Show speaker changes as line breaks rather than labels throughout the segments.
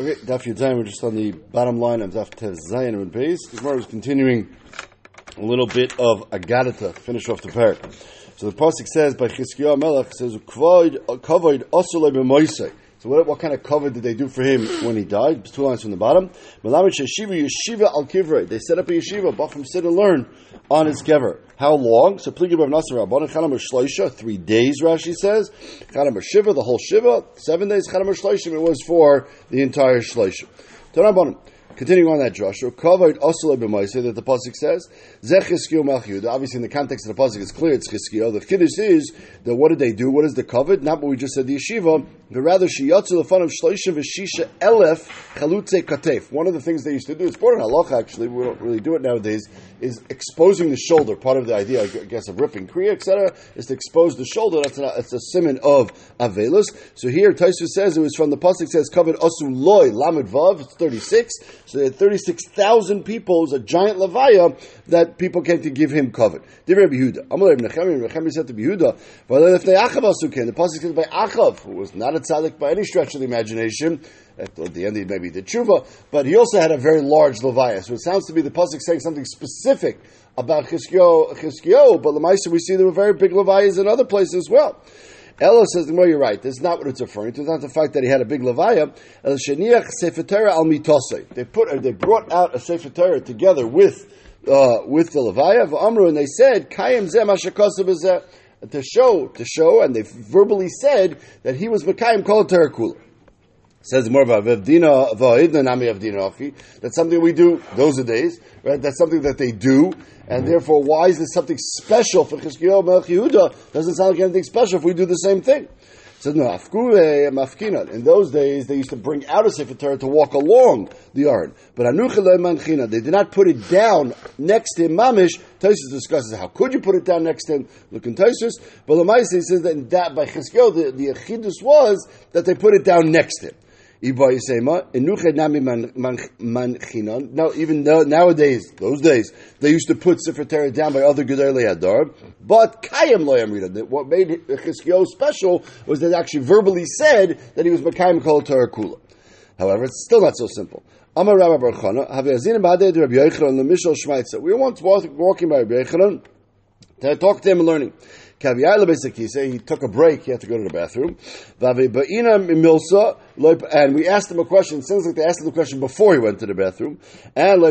Okay, Daf Yudzayin, we're just on the bottom line of Daf Tev Zayin and Beis. Gemara is continuing a little bit of Agadata to finish off the parak. So the pasuk says by Chizkiyahu Melech says Kavoid Osulei B'Moisei. So what, what kind of cover did they do for him when he died? Two lines from the bottom. Yeshiva Yeshiva Al. They set up a yeshiva. Bacham sit and learn on his kever. How long? So. Three days. Rashi says Shiva. The whole Shiva. Seven days. It was for the entire Shloisha. Continuing on that, Joshua, covered also that the pasuk says Zechiskio Malchiyud. Obviously, in the context of the pasuk, it's clear it's Chiskio. The kiddush is that what did they do? What is the covered? Not what we just said the yeshiva, but rather fun of shloisha v'shisha elef chalutze katef. One of the things they used to do, it's part of halacha actually. We don't really do it nowadays. Is exposing the shoulder. Part of the idea, I guess, of ripping kriya, etc., is to expose the shoulder. That's a, that's a simon of avelus. So here, Taisu says it was from the pasuk says covered asu loy lamed vav. It's thirty six. So they had 36,000 people, it was a giant levaya that people came to give him covet. Said the pasuk says by Achav, who was not a tzaddik by any stretch of the imagination, at the end he maybe did tshuva, but he also had a very large levaya. So it sounds to be the pasuk saying something specific about Chizkio, but Lamaisa we see there were very big levayas in other places as well. Ella says, well, you're right. This is not what it's referring to. It's not the fact that he had a big levaya. El sheniach al. They put, they brought out a sefer together with uh, with the levaya of Amru, and they said, "Kayim zeh to show to show, and they verbally said that he was Mekayim kol terakula. Says more about Va'idna Nami Avdina That's something we do those are days, right? That's something that they do, and mm-hmm. therefore, why is this something special for Chizkiyahu Melech Yehuda? Doesn't sound like anything special if we do the same thing. No, eh, mafkina. In those days, they used to bring out a sefer Torah to walk along the yard. But anuchele they did not put it down next to him. Mamish. Taisus discusses how could you put it down next to him. Look in Taisus. But Lamaisi says that, that by Chizkiyahu, the, the achidus was that they put it down next to him. Now, even nowadays, those days, they used to put Sefer Torah down by other Gedolei Hadar, but Kayim Lo Yamrida. What made Chizkiyahu special was that actually verbally said that he was Makayim Kol Torah Kula. However, it's still not so simple. Amar Rabbi Baruch We were once walking by Rabbi Yochanan to talk to him and learning. He took a break. He had to go to the bathroom. And we asked him a question. It sounds like they asked him the question before he went to the bathroom. And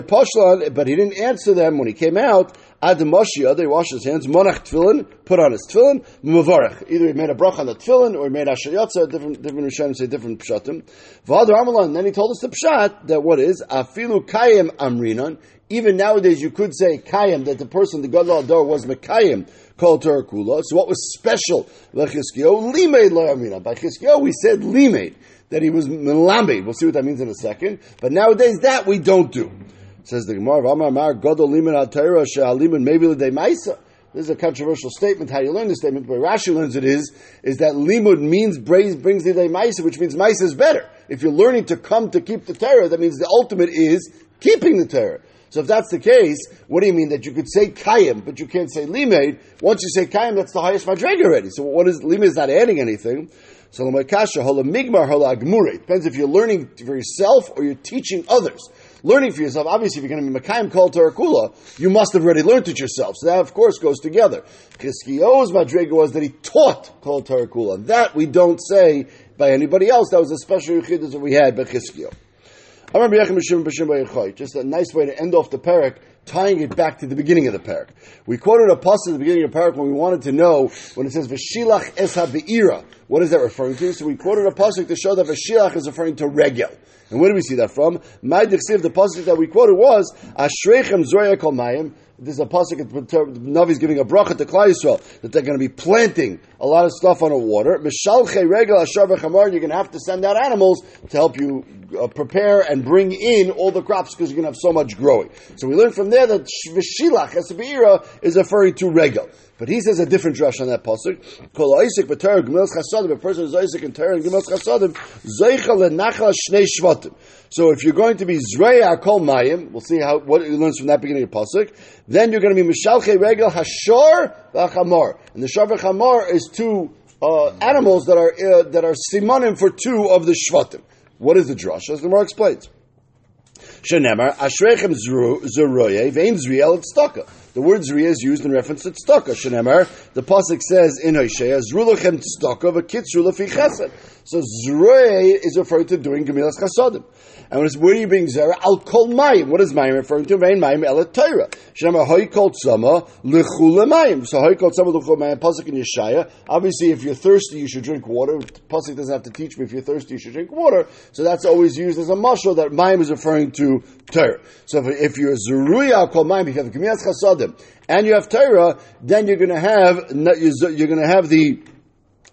but he didn't answer them when he came out. Ad Moshia, they washed his hands. Monach tefillin, put on his tefillin. Mavarech. Either he made a brach on the tefillin or he made ashayotza. Different, different Rishonim say different pshatim. V'adar amalan. Then he told us the pshat that what is afilu kayim amrinan. Even nowadays, you could say kayim that the person, the gadol ador, was mekayim Kol Torah Kula. So what was special Lechiskio? Limeid Lo By Chiskio, we said limeid, that he was melamed. We'll see what that means in a second. But nowadays, that we don't do. Says the Gemara, Amar Mar Godol Maybe Maisa. This is a controversial statement. How you learn this statement, but Rashi learns it is, is that limud means brings, brings the maisa, which means maisa is better. If you're learning to come to keep the Torah, that means the ultimate is keeping the Torah. So if that's the case, what do you mean that you could say kayim, but you can't say limed? Once you say kayim, that's the highest madrega already. So what is limed is not adding anything. So kasha hola migmar. Depends if you're learning for yourself or you're teaching others. Learning for yourself, obviously, if you're going to be Makayim Kol Tarakula, you must have already learned it yourself. So that, of course, goes together. Chizkiyo's Madriga was that he taught Kol Tarakula. That we don't say by anybody else. That was a special Yechidus that we had by Chizkiyo. Just a nice way to end off the parak, tying it back to the beginning of the parak. We quoted a pasuk at the beginning of the parak when we wanted to know when it says v'shilach es be'ira. What is that referring to? So we quoted a pasuk to show that v'shilach is referring to regel. And where do we see that from? My the pasuk that we quoted was ashreichem zoya kol mayim there's a pasuk Navi is giving a bracha to Klal Yisrael that they're going to be planting a lot of stuff on the water. Mishalche regel ashar v'chamar. You're going to have to send out animals to help you uh, prepare and bring in all the crops because you're going to have so much growing. So we learn from there that v'shilach esabira is referring to regel. But he says a different drush on that pasuk. Kol Isaac b'Torah gemilas chasadim. A person is Isaac in Torah and gemilas chasadim. Zeichel lenachal shnei shvatim. So if you're going to be Zreya Kol Mayim, we'll see how what he learns from that beginning of Pasuk, then you're going to be Mishalche Regel Hashor V'Chamor. And the Shor V'Chamor is two uh, animals that are uh, that are simonim for two of the Shvatim. What is the drush? As the Gemara explains. Shenemar, Ashrechem Zeroye, Vein Zriel, it's The word Zriya is used in reference to tzedakah. Shenemar, the pasuk says in Hosea, Zrulachem tzedakah, but kitzrula fi chesed. So Zeroye is referring to doing Gemilas Chasadim. And when it's, where are you being zera? I'll call mayim. What is mayim referring to? Vein mayim elet Torah. Shema hoy called sama lechule mayim. So hoy called sama lechule mayim. Pasuk in Yeshaya. Obviously, if you're thirsty, you should drink water. Pasuk doesn't have to teach me if you're thirsty, you should drink water. So that's always used as a mashal that mayim is referring to Torah. So if, if you're zeruya, I'll call mayim. If you have the Chasadim and you have Torah, then you're going to have you're going to have the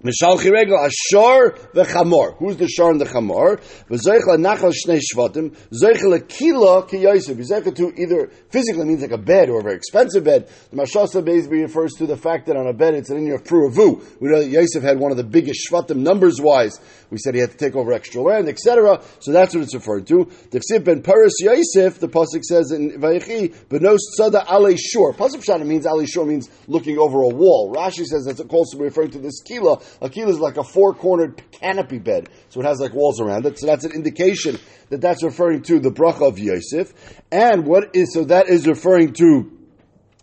Mishal Chiregel Ashor v'Chamor. Who's the Shor and the Chamor? V'Zeichel Nachal Shnei Shvatim. Zeichel Kila Ki Yosef. Zeichel to either physically means like a bed or a very expensive bed. The Mashasa basically refers to the fact that on a bed it's an in Pruavu. We know that Yosef had one of the biggest Shvatim numbers wise. We said he had to take over extra land, etc. So that's what it's referring to. The ben Paris Yosef, the Pasuk says in Vayechi, Benos Tzada Ale Shor. Pasuk Shana means Ale Shor means looking over a wall. Rashi says that's also referring to this Kila a kila is like a four-cornered canopy bed, so it has like walls around it. So that's an indication that that's referring to the bracha of Yosef. And what is so that is referring to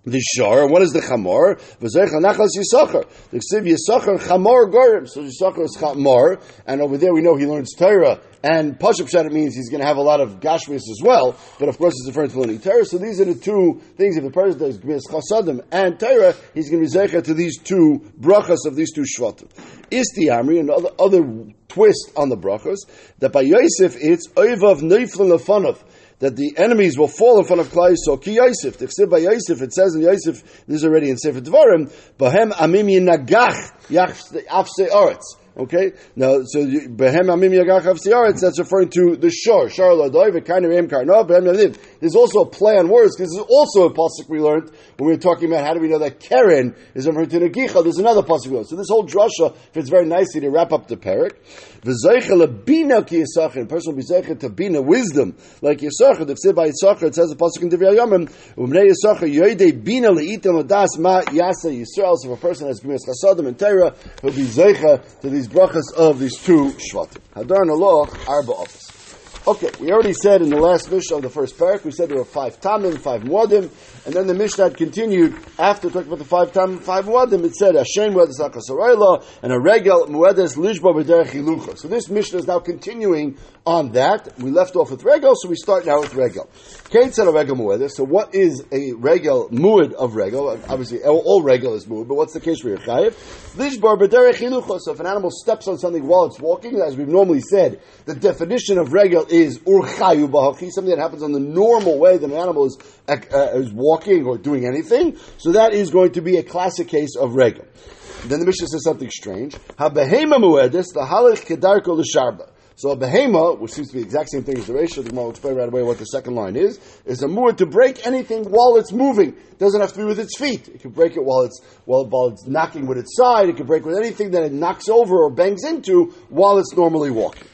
the shor. And what is the chamor? V'zeicha nachas yisachar. The ksiv yisachar chamor gorim. So yisachar is chamor, and over there we know he learns Torah. And Pashup Shat means he's going to have a lot of gashmis as well, but of course it's referring to learning Torah. So these are the two things. If the person does Gmis Chasadim and Torah, he's going to be zeicha to these two brachas of these two shvatim. Isti Amri, another other twist on the brachas, that by Yosef it's oivav neiflin lefanov that the enemies will fall in front of Klai Yisrael. Ki Yosef, by Yosef, it says in Yosef, this is already in Sefer Dvarim, Bahem Amim Yinagach Afse Aretz. Okay, now so behem amim yagach av That's referring to the shor shor ladoy v'kainer em karno behem yaviv. There's also a play on words because there's also a pasuk we learned when we were talking about how do we know that Karen is referring to Nagicha. There's another pasuk we learned. So this whole drasha fits very nicely to wrap up the parak. V'zeicha lebina ki yisachar. A person will be zeicha to bina wisdom like yisachar. The by yisachar it says the pasuk in Divrei Yomim umnei yisachar yoidei bina leitem ladas ma yasa Yisrael. So if a person has gemilas chasadim and Torah, he'll be zeicha to these these brachas of these two shvatim. Hadar Naloch, Arba Office. Okay, we already said in the last Mishnah of the first parak, we said there were five Tamim, five Muadim, and then the Mishnah continued after talking about the five Tamim, five Muadim, it said, Hashem Muedes Akasarayla, and a Regel Muedes Lishba B'derech. So this Mishnah is now continuing on that. We left off with Regel, so we start now with Regel. Kate said a Regel Muedes, so what is a Regel Muad of Regel? Obviously, all Regel is Muad, but what's the case for Yechayev? Lishba B'derech Hilucha. So if an animal steps on something while it's walking, as we've normally said, the definition of Regel is urchayu bahachi, something that happens on the normal way that an animal is, uh, is walking or doing anything. So that is going to be a classic case of regel. Then the Mishnah says something strange. Ha-behema muedis, the halich kedarko l'sharba. So a behema, which seems to be the exact same thing as the ratio, the will explain right away what the second line is, is a muad to break anything while it's moving. It doesn't have to be with its feet. It can break it while it's while, while it's knocking with its side. It can break with anything that it knocks over or bangs into while it's normally walking.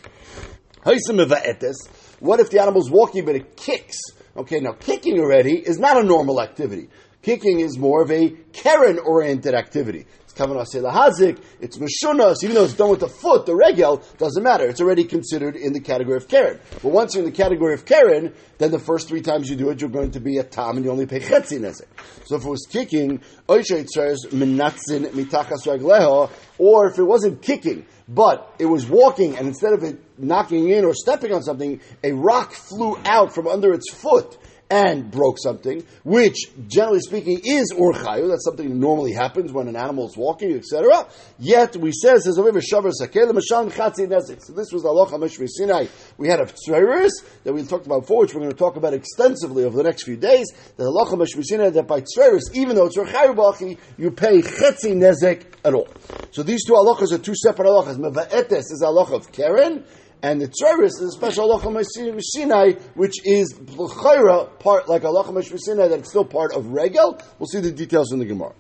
What if the animal's walking but it kicks? Okay, now kicking already is not a normal activity. Kicking is more of a Karen oriented activity. Kavanah lahazik, it's mashunas, even though it's done with the foot, the regel, doesn't matter. It's already considered in the category of Karen. But once you're in the category of Karen, then the first three times you do it, you're going to be a tam and you only pay chetzi nezek. So if it was kicking, oisha mitachas or if it wasn't kicking, but it was walking and instead of it knocking in or stepping on something, a rock flew out from under its foot and broke something, which generally speaking is urchayu. That's something that normally happens when an animal is walking, etc. Yet we says a river shavar sakel mashan chatzi nezik. So this was halacha meshvi Sinai. We had a tzeres that we talked about before, which we're going to talk about extensively over the next few days. The halacha meshvi Sinai that by tzeres, even though it's urchayu bachi, you pay chetzi nezik at all. So these two halachas are two separate halachas. Meva'etes is halacha of Karen, and the Tzeres is a special halacha Sinai, which is l'chayra part like halacha Sinai that it's still part of regel. We'll see the details in the Gemara.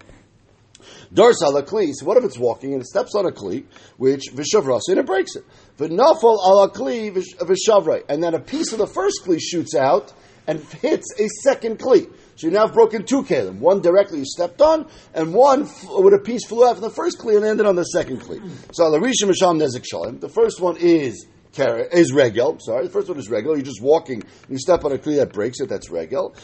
Dars ala kli. So what if it's walking and it steps on a kli, which vishavras and it breaks it? V'nafal ala kli vishavrei, and then a piece of the first kli shoots out and hits a second kli. So you now have broken two kelim. One directly you stepped on, and one with a piece flew out from the first kli and landed on the second kli. So the rishim. The first one is is regel. Sorry, the first one is regel. You're just walking, you step on a kli that breaks it. That's regel.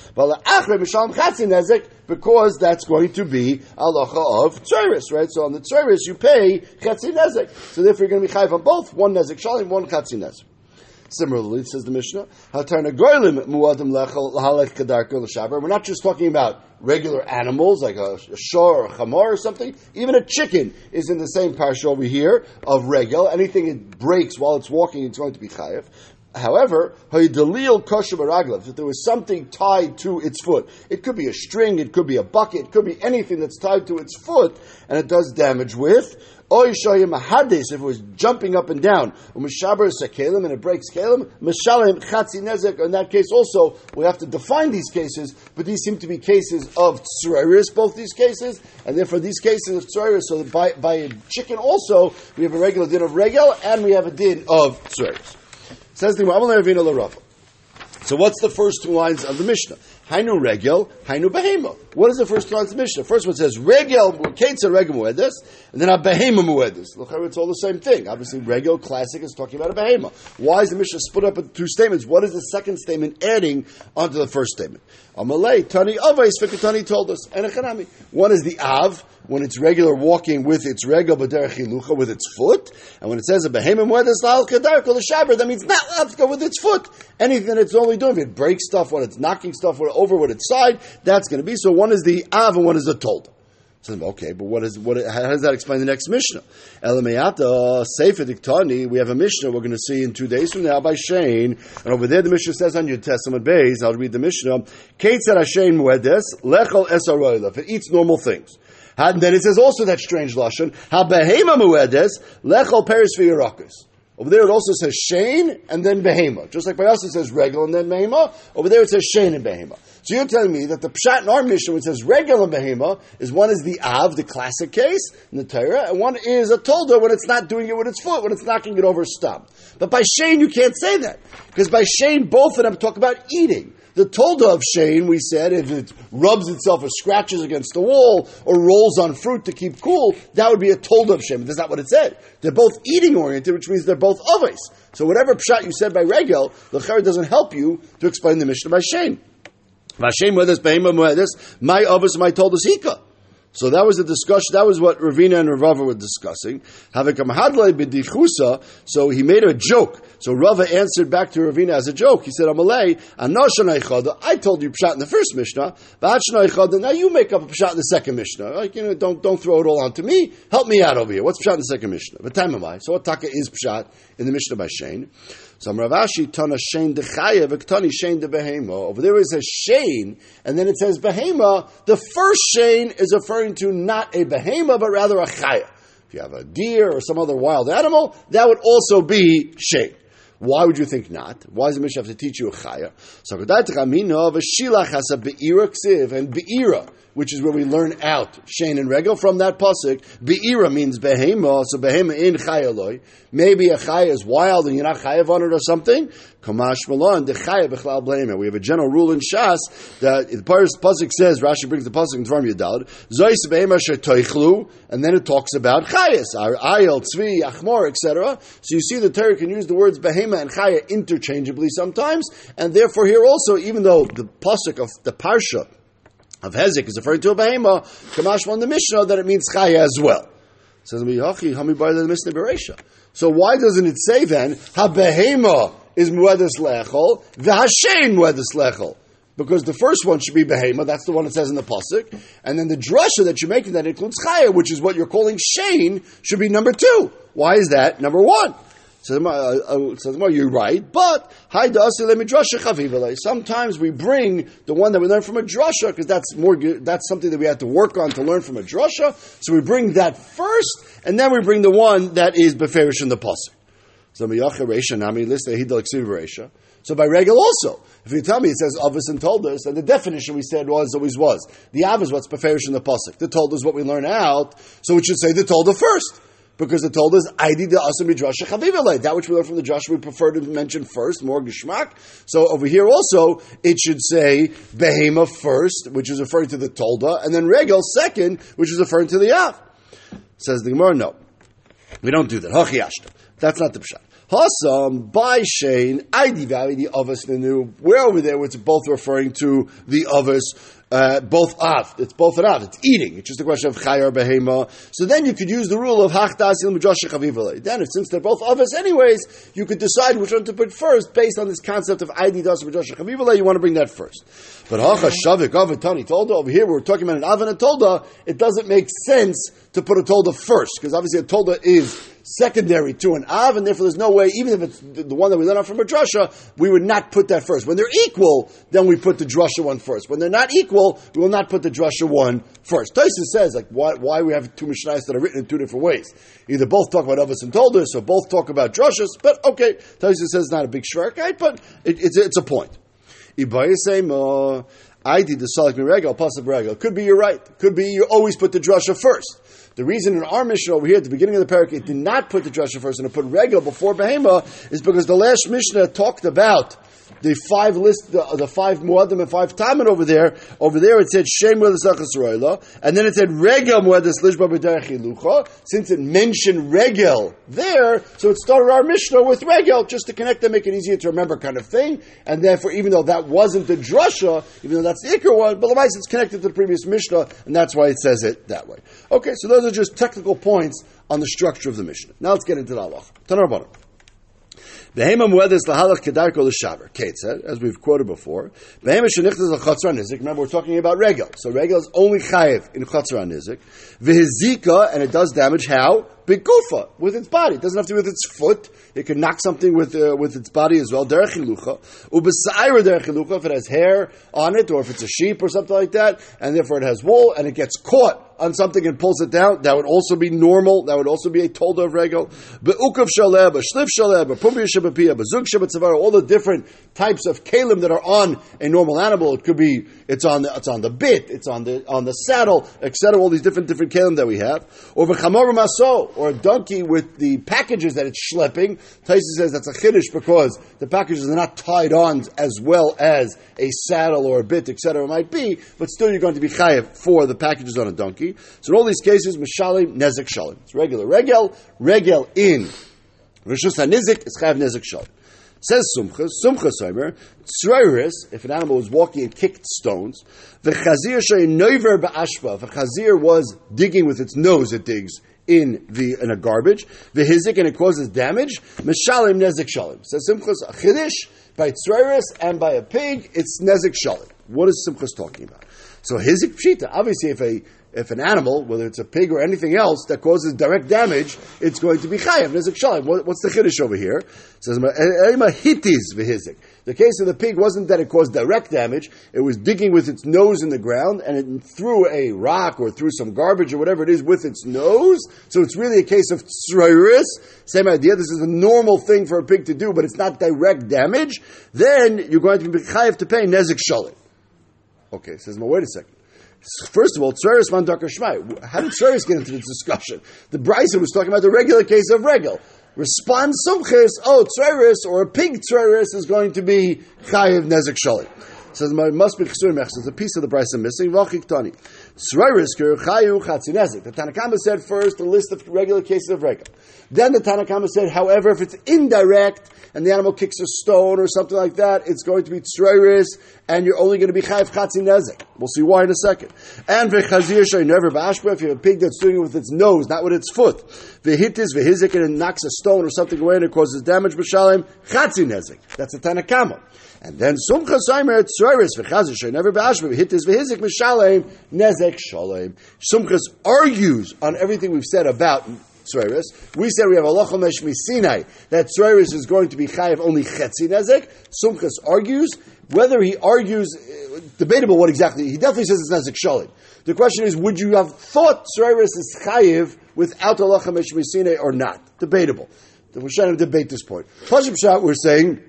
Because that's going to be halacha of tzeris, right? So on the tzeris you pay chatzin nezek. So therefore you're going to be chayv on both one nezek shalim, one chatzin nezek. Similarly, says the Mishnah, We're not just talking about regular animals like a, a shor or a or something. Even a chicken is in the same parsha over here of regel. Anything it breaks while it's walking, it's going to be chayev. However, if there was something tied to its foot, it could be a string, it could be a bucket, it could be anything that's tied to its foot, and it does damage with. Oy shoyim mahadis, if it was jumping up and down, umishaber sekalim, and it breaks kalim, mishalim chatzi nezek, in that case also, we have to define these cases, but these seem to be cases of tsureris, both these cases, and therefore these cases of tsureris, so by, by a chicken also, we have a regular din of regel, and we have a din of tsureris. Says the So what's the first two lines of the Mishnah? Hainu regel, hainu behema. What is the first of Mishnah? First one says regel, ketza regel muedes, and then a behema muedes. Look, how it's all the same thing. Obviously, regel classic is talking about a behema. Why is the Mishnah split up into two statements? What is the second statement adding onto the first statement? Amalei, Tani Avais, Fikatani told us. And One is the Av, when it's regular walking with its regel b'derech hilucha, with its foot. And when it says a behemim wedes lal kadar kol that means not go with its foot. Anything it's only doing, if it breaks stuff, when it's knocking stuff over with its side, that's going to be. So one is the Av and one is the Tolda. Okay, but what is what? How does that explain the next Mishnah? Elamayata Sefer Diktani. We have a Mishnah we're going to see in two days from now by Shane, and over there the Mishnah says on your Testament base. I'll read the Mishnah. Kate said Hashem muedes lechol. If it eats normal things. And then it says also that strange lashon. Habehema muedes lechol peris v'yerakas. Over there it also says Shane and then Behema. Just like by us it says regal and then Behema. Over there it says Shane and Behema. So you're telling me that the Pshat in our mission, which says Regel and Behema, is one is the Av, the classic case in the Torah, and one is a Tolda when it's not doing it with its foot, when it's knocking it over a stump. But by Shane you can't say that. Because by Shane both of them talk about eating. The tolda of Shane, we said, if it rubs itself or scratches against the wall or rolls on fruit to keep cool, that would be a tolda of Shane. But that's not what it said. They're both eating oriented, which means they're both ovis. So whatever pshat you said by regel, the doesn't help you to explain the Mishnah by Shane. Vashem muedes behema muedes, my ovis, my tolda hika. So that was the discussion. That was what Ravina and Rava were discussing. So he made a joke. So Rava answered back to Ravina as a joke. He said, "Amalei, I told you pshat in the first Mishnah. Now you make up a pshat in the second Mishnah. Like you know, don't don't throw it all onto me. Help me out over here. What's pshat in the second Mishnah? But time am I? So what taka is pshat in the Mishnah by Shane? So Ravashi Tana Shane Dechaya Viktani Shane de Behema. Over there it says Shane, and then it says Behema. The first Shane is referring to not a Behema, but rather a Chaya. If you have a deer or some other wild animal, that would also be Shane. Why would you think not? Why does the Mishnah have to teach you a chaya? So a and be'ira, which is where we learn out Shane and Regel from that pasuk. Be'ira means behema, so behema in chayaloi. Maybe a chaya is wild and you're not chayav on it or something. Kamash Malon, the Chayav Bechlal Blame. We have a general rule in Shas that the Pasuk says, Rashi brings the Pasuk in Dvarim Yadal, Zois Be'ema Shetoichlu, and then it talks about Chayas, Ayel, Tzvi, Achmor, etc. So you see the Torah can use the words Behema and Chaya interchangeably sometimes, and therefore here also, even though the Pasuk of the Parsha of Hezek is referring to a Behema, Kamash on the Mishnah, that it means Chaya as well. Says So why doesn't it say then, Ha-behema is muedes lechol, the Hashem muedes lechol. Because the first one should be behema, that's the one it says in the pasuk, and then the drasha that you're making that includes chaya, which is what you're calling shane, should be number two. Why is that number one? So, uh, uh, you're right, but sometimes we bring the one that we learn from a drasha because that's more that's something that we have to work on to learn from a drasha. So we bring that first, and then we bring the one that is beferish in the pasuk. So by regel also, if you tell me it says Avis and told us, and the definition we said was always was the Av is what's beferish in the pasuk. The told us what we learn out, so we should say the told first. Because it told us, "Aidi de asam midrasha chavivalei." That which we learned from the Joshua, we prefer to mention first, more geshmak. So over here also, it should say behema first, which is referring to the tolda, and then regel second, which is referring to the av. Says the Gemara, no, we don't do that. That's not the pshat. Hasam by Shane, ID Valley, the Avos Nenu. We're over there, it's both referring to the Avos uh, both av. It's both av. It's eating. It's just a question of chayar behema. So then you could use the rule of hachdasil chavivale. Then, if, since they're both avos anyways, you could decide which one to put first based on this concept of id das chavivale. You want to bring that first. But hacha shavik avatani tolda over here we're talking about an av and a tolda. It doesn't make sense to put a tolda first because obviously a tolda is secondary to an Av, and therefore there's no way, even if it's the one that we learn from a drasha, we would not put that first. When they're equal, then we put the drasha one first. When they're not equal, we will not put the drasha one first. Tyson says, like, why, why we have two Mishnayos that are written in two different ways. Either both talk about Avos and Toldos, or both talk about drashas, but okay, Tyson says it's not a big shvarkite, but it, it's, it's a point. I did the salik miregel, pasab regel. Could be you're right. Could be you always put the drasha first. The reason in our Mishnah over here at the beginning of the parak it did not put the drasha first and it put regel before behema is because the last Mishnah talked about the five list, the, the five muadim and five tamen over there. Over there it said shem roila, and then it said regel muadas lishba lucha. Since it mentioned regel there, so it started our mishnah with regel just to connect them, make it easier to remember, kind of thing. And therefore, even though that wasn't the drasha, even though that's the ikar one, but otherwise it's connected to the previous mishnah, and that's why it says it that way. Okay, so those are just technical points on the structure of the mishnah. Now let's get into the halacha. Tanarabana. Behema muedes lahalach kedarko l'shaver. Kate said, as we've quoted before. Behema shenichtas l'chatzra nizik. Remember, we're talking about regel. So regel is only chayiv in chatzra nizik. Vehizika, and it does damage how? Bigufa, with its body. It doesn't have to be with its foot. It can knock something with uh, with its body as well. Derech hilucha. Ubesayra derech hilucha, if it has hair on it, or if it's a sheep or something like that, and therefore it has wool, and it gets caught on something and pulls it down, that would also be normal. That would also be a tolda of regel. Be'ukav shaleb, a shlif shaleb, a pumbi shabapiyah, a zug shabatzavar, all the different types of kalim that are on a normal animal. It could be, it's on the, it's on the bit, it's on the, on the saddle, etc. All these different, different kalim that we have. Or v'chamor maso, or a donkey with the packages that it's schlepping. Taisa says that's a chiddush because the packages are not tied on as well as a saddle or a bit, etc. might be, but still you're going to be chayiv for the packages on a donkey. So in all these cases, mishalim nezek shalim. It's regular regel, regel in rishus hanizik is chayav nezek shalim. Says Sumcha, Sumcha Soimer, Tzroiris, if an animal was walking and kicked stones, the Chazir Shay Noiver Ba'ashpa, if a Chazir was digging with its nose, it digs in the in a garbage, the Hizik, and it causes damage, Mishalim Nezik Shalim. Says Sumchas, a Chiddish, by Tzroiris and by a pig, it's Nezik Shalim. What is Sumchas talking about? So Hizik Pshita, obviously if a if an animal, whether it's a pig or anything else, that causes direct damage, it's going to be chayav. Nezik shali. What's the chiddush over here? It says eh, eh, hitis v'hizik. The case of the pig wasn't that it caused direct damage; it was digging with its nose in the ground and it threw a rock or threw some garbage or whatever it is with its nose. So it's really a case of tsroiris. Same idea. This is a normal thing for a pig to do, but it's not direct damage. Then you're going to be chayav to pay nezik shalit. Okay, says, well, wait a second. First of all, Tzeres man Dr. Shmai. How did Tzeres get into this discussion? The Bryson was talking about the regular case of regel. Respond sumches, oh, Tzeres or a pig Tzeres is going to be chayiv nezek shalit. it must be mechs. There's a piece of the Bryson missing. Vachik tani. The Tanakama said first a list of regular cases of regel. Then the Tanakama said, however, if it's indirect and the animal kicks a stone or something like that, it's going to be tzreiris, and you're only going to be chayiv chatzinezik. We'll see why in a second. And v'chazir never b'ashba, if you have a pig that's doing it with its nose, not with its foot. V'hitis v'hizik, and it knocks a stone or something away and it causes damage b'shalim, chatzinezik. That's a Tanakama. And then Sumcha Saimer Tzroiris v'chazish never b'ashma hit this v'hizik m'shalem nezek shalem. Sumchas argues on everything we've said about Tzroiris. We said we have a lochamesh misinai that Tzroiris is going to be chayiv only chetzi nezek. Sumchas argues whether he argues uh, debatable what exactly he definitely says it's nezek shalem. The question is, would you have thought Tzroiris is chayiv without a lochamesh misinai or not? Debatable. We're trying to debate this point. Pashim Shah, we're saying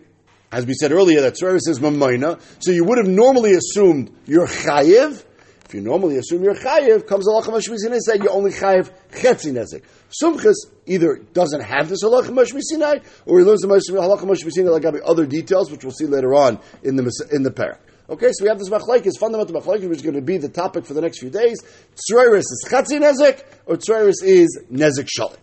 as we said earlier, that service is mamaina. So you would have normally assumed you're chayiv. If you normally assume you're chayiv, comes halacha mashmisinai say you only chayiv chetzi nezik. Sumchas either doesn't have this halacha mashmisinai, or he learns the halacha mashmisinai like other details, which we'll see later on in the in the parak. Okay, so we have this machlaikis, fundamental machlaikis, which is going to be the topic for the next few days. Tzroiris is chatzi nezik, or tzroiris is nezik shalit.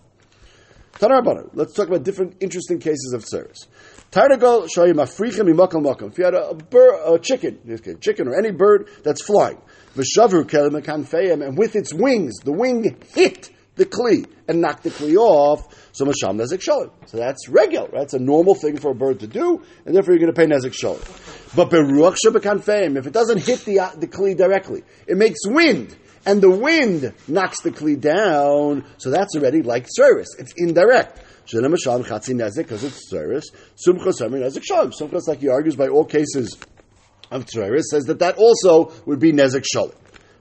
Tanarabana. Let's talk about different interesting cases of service. Tarnagol show you mafrichim imakal makam. If you had a, a bird, a chicken, chicken or any bird that's flying, v'shavru kelim and with its wings, the wing hit the kli and knocked the kli off. So masham nezik shalim. So that's regular. Right? It's a normal thing for a bird to do, and therefore you're going to pay nezik shalim. But beruach shabakanfeim, if it doesn't hit the uh, the kli directly, it makes wind and the wind knocks the kli down, so that's already like service. It's indirect. Because it's service. Sumchas nezik shalom. Sumchas, like he argues by all cases of service, says that that also would be nezik shalom.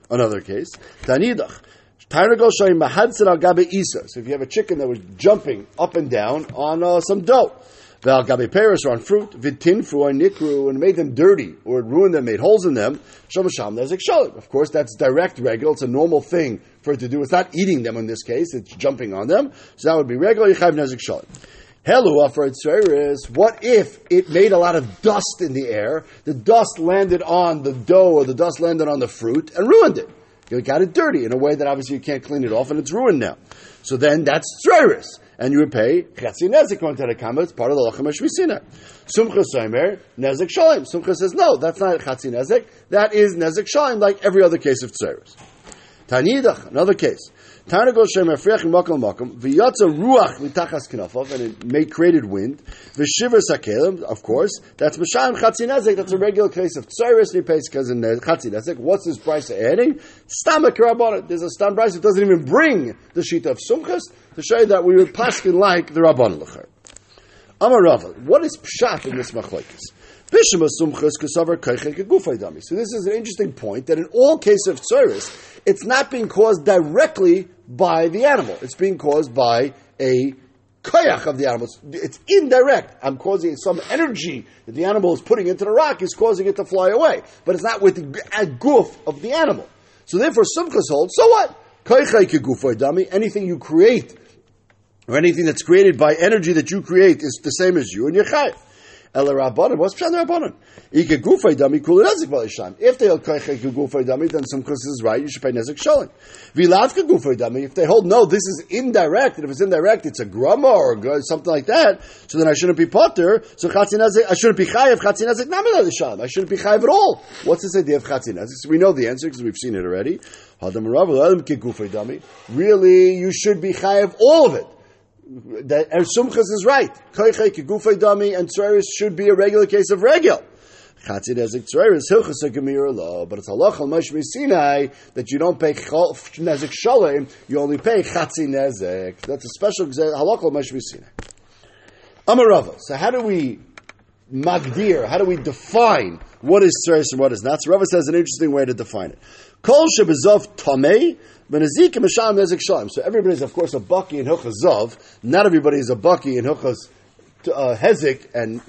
Another case, tanidach. Tainagol Shayim Mahadsin Al Gabe Isa. So if you have a chicken that was jumping up and down on uh, some dough, Val gabe peris or on fruit, vitinfu or nikru, and made them dirty, or it ruined them, made holes in them, shamasham nezik shalim. Of course, that's direct regular. It's a normal thing for it to do. It's not eating them in this case, it's jumping on them. So that would be regular, yichayv nezik shalim. Hello, for is what if it made a lot of dust in the air? The dust landed on the dough or the dust landed on the fruit and ruined it. You got it dirty in a way that obviously you can't clean it off and it's ruined now. So then that's tzeris and you would pay chetzi nezik according to the Kama. It's part of the lachem shvisina. Sumcha soimer nezik shalim. Sumcha says no, that's not chetzi nezik. That is nezik shalim, like every other case of tzeres. Tanidach, another case. Tarnagol shem afriach makom makom v'yatza ruach mitachas knafov and it made created wind. V'shiver sakelim of course that's mashayim chatzinezek that's a regular case of pays because in chatzinezek what's his price adding? Stomach rabbanon there's a stam price that doesn't even bring the sheet of sumchas to show you that we would paskin like the rabbanon lecher Amar Rava what is pshat in this machlokes so this is an interesting point that in all cases of tsaris, it's not being caused directly by the animal. It's being caused by a koyach of the animal. It's indirect. I'm causing some energy that the animal is putting into the rock is causing it to fly away. But it's not with the goof of the animal. So therefore, Sumchas holds, so what? Anything you create, or anything that's created by energy that you create is the same as you, and you're chayiv. Ela Rabbanon. What's Pshat Rabbanon? Ike Gufay Dami Kul Nezik Balisham. If they hold Koiche Gufay Dami, then Sumchas is right, you should pay Nezik Sholin. Vilavka Gufay Dami, if they hold no, this is indirect, and if it's indirect, it's a grama or something like that, so then I shouldn't be potter, so Chatzin Nezik, I shouldn't be Chayiv, Chatzin Nezik Namina Lishalim. I shouldn't be Chayiv at all. What's this idea of Chatzin Nezik? So we know the answer because we've seen it already. Really, you should be Chayiv all of it that er, Sumchas is right. Koichei kigufay dami and tzeres should be a regular case of regel. Chatzid ezik tzeres hilchas gemir lo, but it's halach al Sinai that you don't pay nezik shalom, you only pay chatzi nezik. That's a special halach al Moshe Sinai. Amarava. So how do we magdir? How do we define what is tzeres and what is not? So Rava says an interesting way to define it. Kol shebezov tamei so everybody's, of course, a Baki in Hilchas Zav. Not everybody is a Baki in Hilchas uh, Hezik and,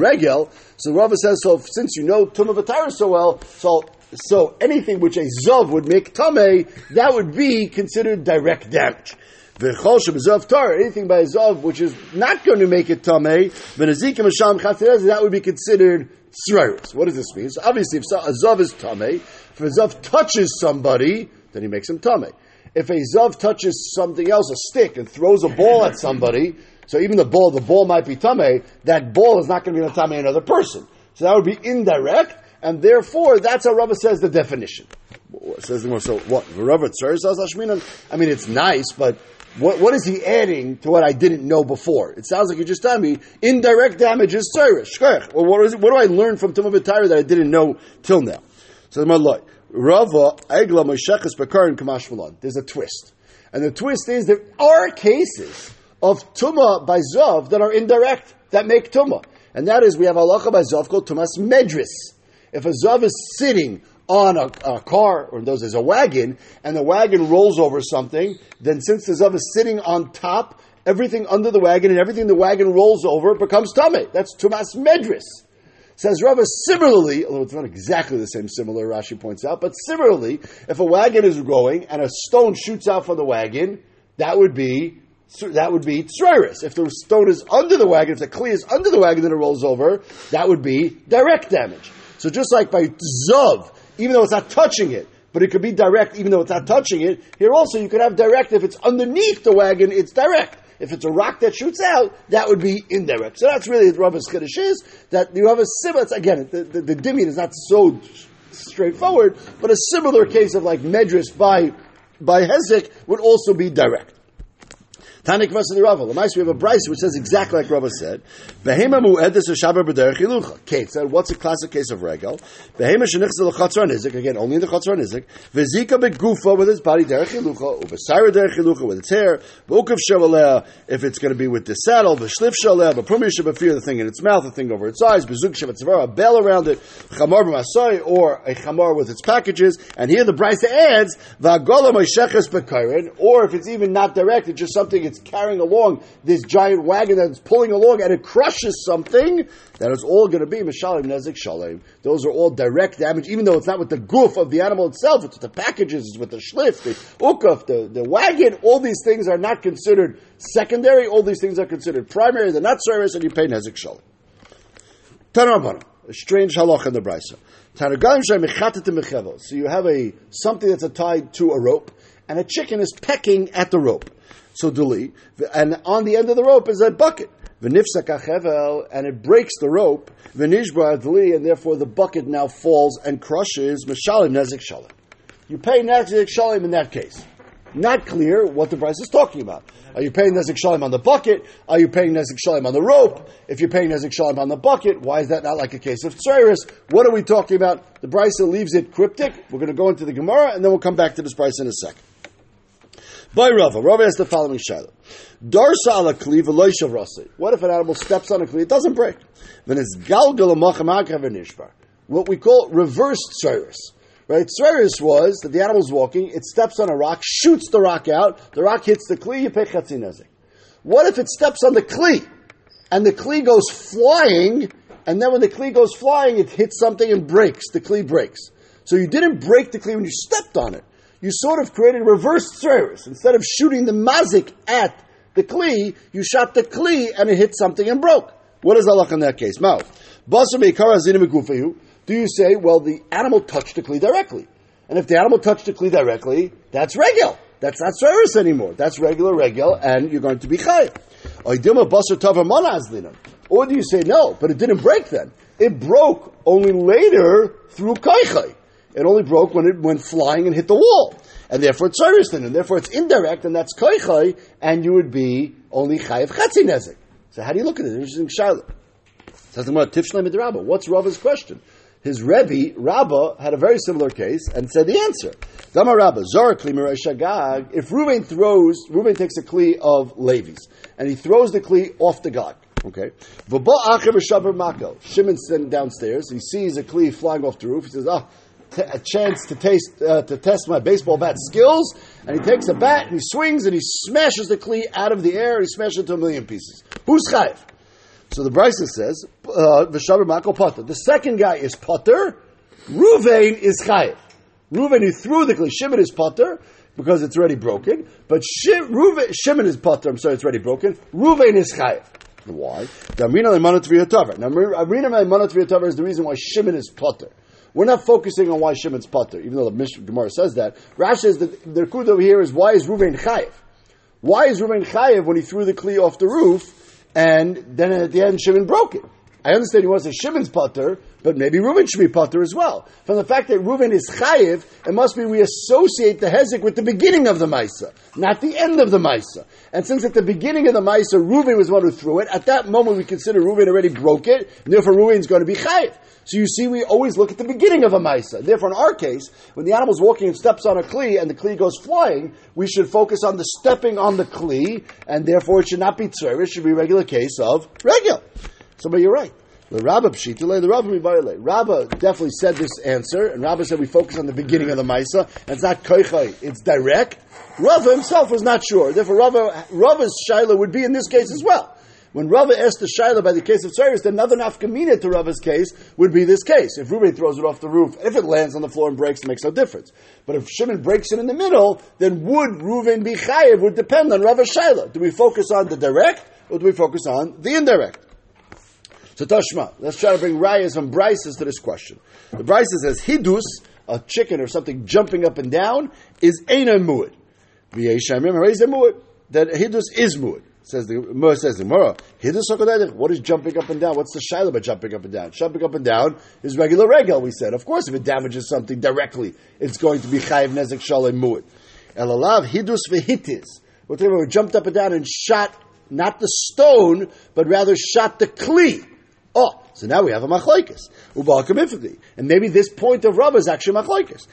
Regel. So Rava says, so since you know Tumah Vatara so well, so so anything which a Zav would make Tameh, that would be considered direct damage. Vihoshim Zov tar anything by a Zav which is not going to make it Tameh, that would be considered Sreirus. What does this mean? So obviously, if a Zav is Tameh, if a Zav touches somebody, then he makes him tummy. If a zav touches something else, a stick, and throws a ball at somebody, so even the ball, the ball might be tummy, that ball is not going to be the tummy another person. So that would be indirect, and therefore that's how Rava says the definition. Says the so what? Rava I mean, it's nice, but what, what is he adding to what I didn't know before? It sounds like you're just telling me indirect damage is tzarish. Well, what, is what do I learn from Tumah that I didn't know till now? So my Lord. Rava Egla Mosheches Bekarin Kamash There's a twist. And the twist is there are cases of Tuma by Zav that are indirect, that make Tuma. And that is, we have halacha by Zav called Tumas Medris. If a Zav is sitting on a, a, car, or in those is a wagon, and the wagon rolls over something, then since the Zav is sitting on top, everything under the wagon and everything the wagon rolls over becomes Tumah. That's Tumas Medris. Says Rava, similarly, although it's not exactly the same similar, Rashi points out, but similarly, if a wagon is going and a stone shoots out from the wagon, that would be that would be tzriris. If the stone is under the wagon, if the kli is under the wagon, then it rolls over, that would be direct damage. So just like by zov, even though it's not touching it, but it could be direct even though it's not touching it, here also you could have direct if it's underneath the wagon, it's direct. If it's a rock that shoots out, that would be indirect. So that's really what Rava's Kiddush is, that the Rava's similar, again, the, the, the is not so straightforward, but a similar case of like Medris by, by Hezek would also be direct. Tanik the Rava. Lamais, we have a Bryce which says exactly like Rava said. Behema mu'edis. Kate said, what's a classic case of regel? Behema shenichs l'chatzar nizik, again, only in the chatzar nizik. Vezika begufa with his body derech ilucha, uvesira derech ilucha with its hair, v'ukav shevaleh, if it's going to be with the saddle, v'shlif shaleh, v'prumi shabafir, the thing in its mouth, the thing over its eyes, bezuk shavatzavar, a bell around it, chamar b'masai, or a chamar with its packages, and here the Bryce adds, v'agola moisheches bekairin, or if it's even not direct, it's just something it's carrying along this giant wagon that's pulling along and it crushes something, that is all going to be Mishalim Nezik Shalem. Those are all direct damage, even though it's not with the goof of the animal itself, it's with the packages, it's with the shlif, the ukaf, the, the wagon. All these things are not considered secondary, all these things are considered primary, they're not service, and you pay Nezik Shalem. Tanarabana, a strange halach in the Brisa. So you have a something that's tied to a rope, and a chicken is pecking at the rope. So duli, and on the end of the rope is a bucket. And it breaks the rope. And therefore the bucket now falls and crushes. Mishalim nezik shalim. You pay nezik shalim in that case. Not clear what the price is talking about. Are you paying nezik shalim on the bucket? Are you paying nezik shalim on the rope? If you're paying nezik shalim on the bucket, why is that not like a case of tsaris? What are we talking about? The Brisa leaves it cryptic. We're going to go into the Gemara, and then we'll come back to this price in a second. By Rava, Rava has the following shadow. Darsa ala kli v'loishav rasi. What if an animal steps on a kli? It doesn't break. Then it's galgal nishbar. What we call reverse tzeris. Right? Tzeris was that the animal's walking, it steps on a rock, shoots the rock out, the rock hits the kli, you pay chatzinezik. What if it steps on the kli, and the kli goes flying, and then when the kli goes flying, it hits something and breaks, the kli breaks. So you didn't break the kli when you stepped on it you sort of created reverse service. Instead of shooting the mazik at the kli, you shot the kli and it hit something and broke. What is Allah in that case? Mouth. Do you say, well, the animal touched the kli directly? And if the animal touched the kli directly, that's regular. That's not service anymore. That's regular, regular, and you're going to be chayiv. Or do you say no, but it didn't break then? It broke only later through kaichai. It only broke when it went flying and hit the wall. And therefore it's Tzaristin, and therefore it's indirect, and that's Koichai, and you would be only Chayiv Chatzi Nezik. So how do you look at it? Interesting Shiloh. Says the Tifshlem What's Rava's question? His Rebbe, Rabba, had a very similar case and said the answer. Dama Rabba, Zara Klimer Shagag, if Ruvain throws, Ruvain takes a Kli of Levi's, and he throws the Kli off the Gog. Okay. Shimon's sitting downstairs, he sees a Kli flying off the roof, he says, ah, oh, t- a chance to taste uh, to test my baseball bat skills, and he takes a bat and he swings and he smashes the kli out of the air he smashes it to a million pieces. Who's chayiv? So the Brisa says, uh, "V'shaber mako potter." The second guy is potter. Ruvain is chayiv. Ruvain who threw the kli. Shimon is potter because it's already broken. But Shim, Ruvain, Shimon is potter. I'm sorry, it's already broken. Ruvain is chayiv. Why? Now, Amrina Leimanot is the reason why Shimon is potter. We're not focusing on why Shimon's putter, even though the Mishnah Gemara says that. Rashi says that the Rekud over here is why is Ruvain chayiv? Why is Ruvain chayiv when he threw the kli off the roof and then at the end Shimon broke it? I understand he wants a Shimon's putter, but maybe Reuven should be putter as well. From the fact that Reuven is chayiv, it must be we associate the hezek with the beginning of the Maisa, not the end of the Maisa. And since at the beginning of the Maisa, Reuven was the one who threw it, at that moment we consider Reuven already broke it, and therefore Reuven is going to be chayiv. So you see, we always look at the beginning of a Maisa. Therefore, in our case, when the animal's walking and steps on a Kli and the Kli goes flying, we should focus on the stepping on the Kli, and therefore it should not be Tzir, it should be a regular case of regular. So, but you're right. The Rabba Pshitale, the Rabba Mibayale. Rabba definitely said this answer, and Rabba said we focus on the beginning of the Maisa, and it's not Koichai, it's direct. Rava himself was not sure. Therefore, Rava, Rava's Shaila would be in this case as well. When Rava asked the Shaila by the case of Cyrus, then another nafkamina to Rava's case would be this case. If Ruben throws it off the roof, if it lands on the floor and breaks, it makes no difference. But if Shimon breaks it in the middle, then would Ruven be chayiv would depend on Rava's Shaila. Do we focus on the direct, or do we focus on the indirect? So Tashma, let's try to bring rayas and brises to this question. The brisa says hidus, a chicken or something jumping up and down, is ena muad. That hidus is muad. Says the Gemara says the Gemara. What is jumping up and down? What's the shiloh about jumping up and down? Jumping up and down is regular regel. We said, of course, if it damages something directly, it's going to be chayiv nezek shalom mu'id. Elalav hidus Vehitis. Talking about jumped up and down and shot not the stone, but rather shot the kli. Oh, so now we have a machlokes. Ubal kemitfidi, and maybe this point of Rav is actually machlokes.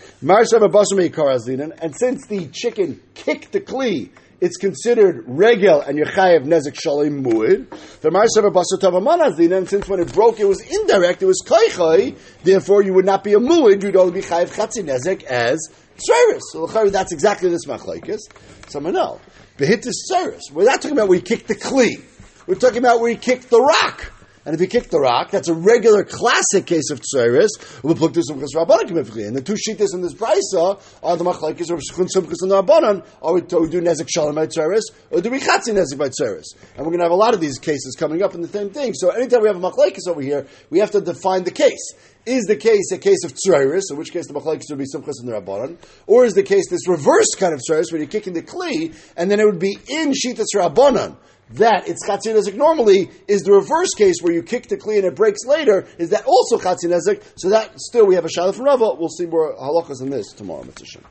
And since the chicken kicked the kli it's considered regel and yechayev nezek shalim muid. The marsav basotava and since when it broke it was indirect, it was kaichai, therefore you would not be a muid, you'd only be chayev chatzi nezek as tzeris. So that's exactly this machlaikis. Someone know. Behit is tzeris. We're not talking about where he kicked the kli. We're talking about where he kicked the rock. And if he kicked the rock, that's a regular classic case of tzeres. Um and the two shitas in this brisa are the machlekes of shchun Sumchas and the rabbanon. Are we, do we do nezek shalom by tzeres, or do we chatzi nezek by tzeres? And we're going to have a lot of these cases coming up in the same thing. So anytime we have a machlekes over here, we have to define the case. Is the case a case of tzeres, in which case the machlekes would be Sumchas and rabbanon, or is the case this reverse kind of tzeres, where you're kicking the kli, and then it would be in shitas rabbanon that it's chatzin nezek normally is the reverse case where you kick the kli and it breaks later. Is that also chatzin nezek? So that still we have a shadow from Rava. We'll see more halachas in this tomorrow, Mitzvah.